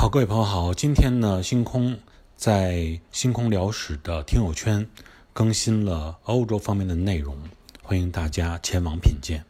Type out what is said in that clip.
好，各位朋友好，今天呢，星空在星空聊史的听友圈更新了欧洲方面的内容，欢迎大家前往品鉴。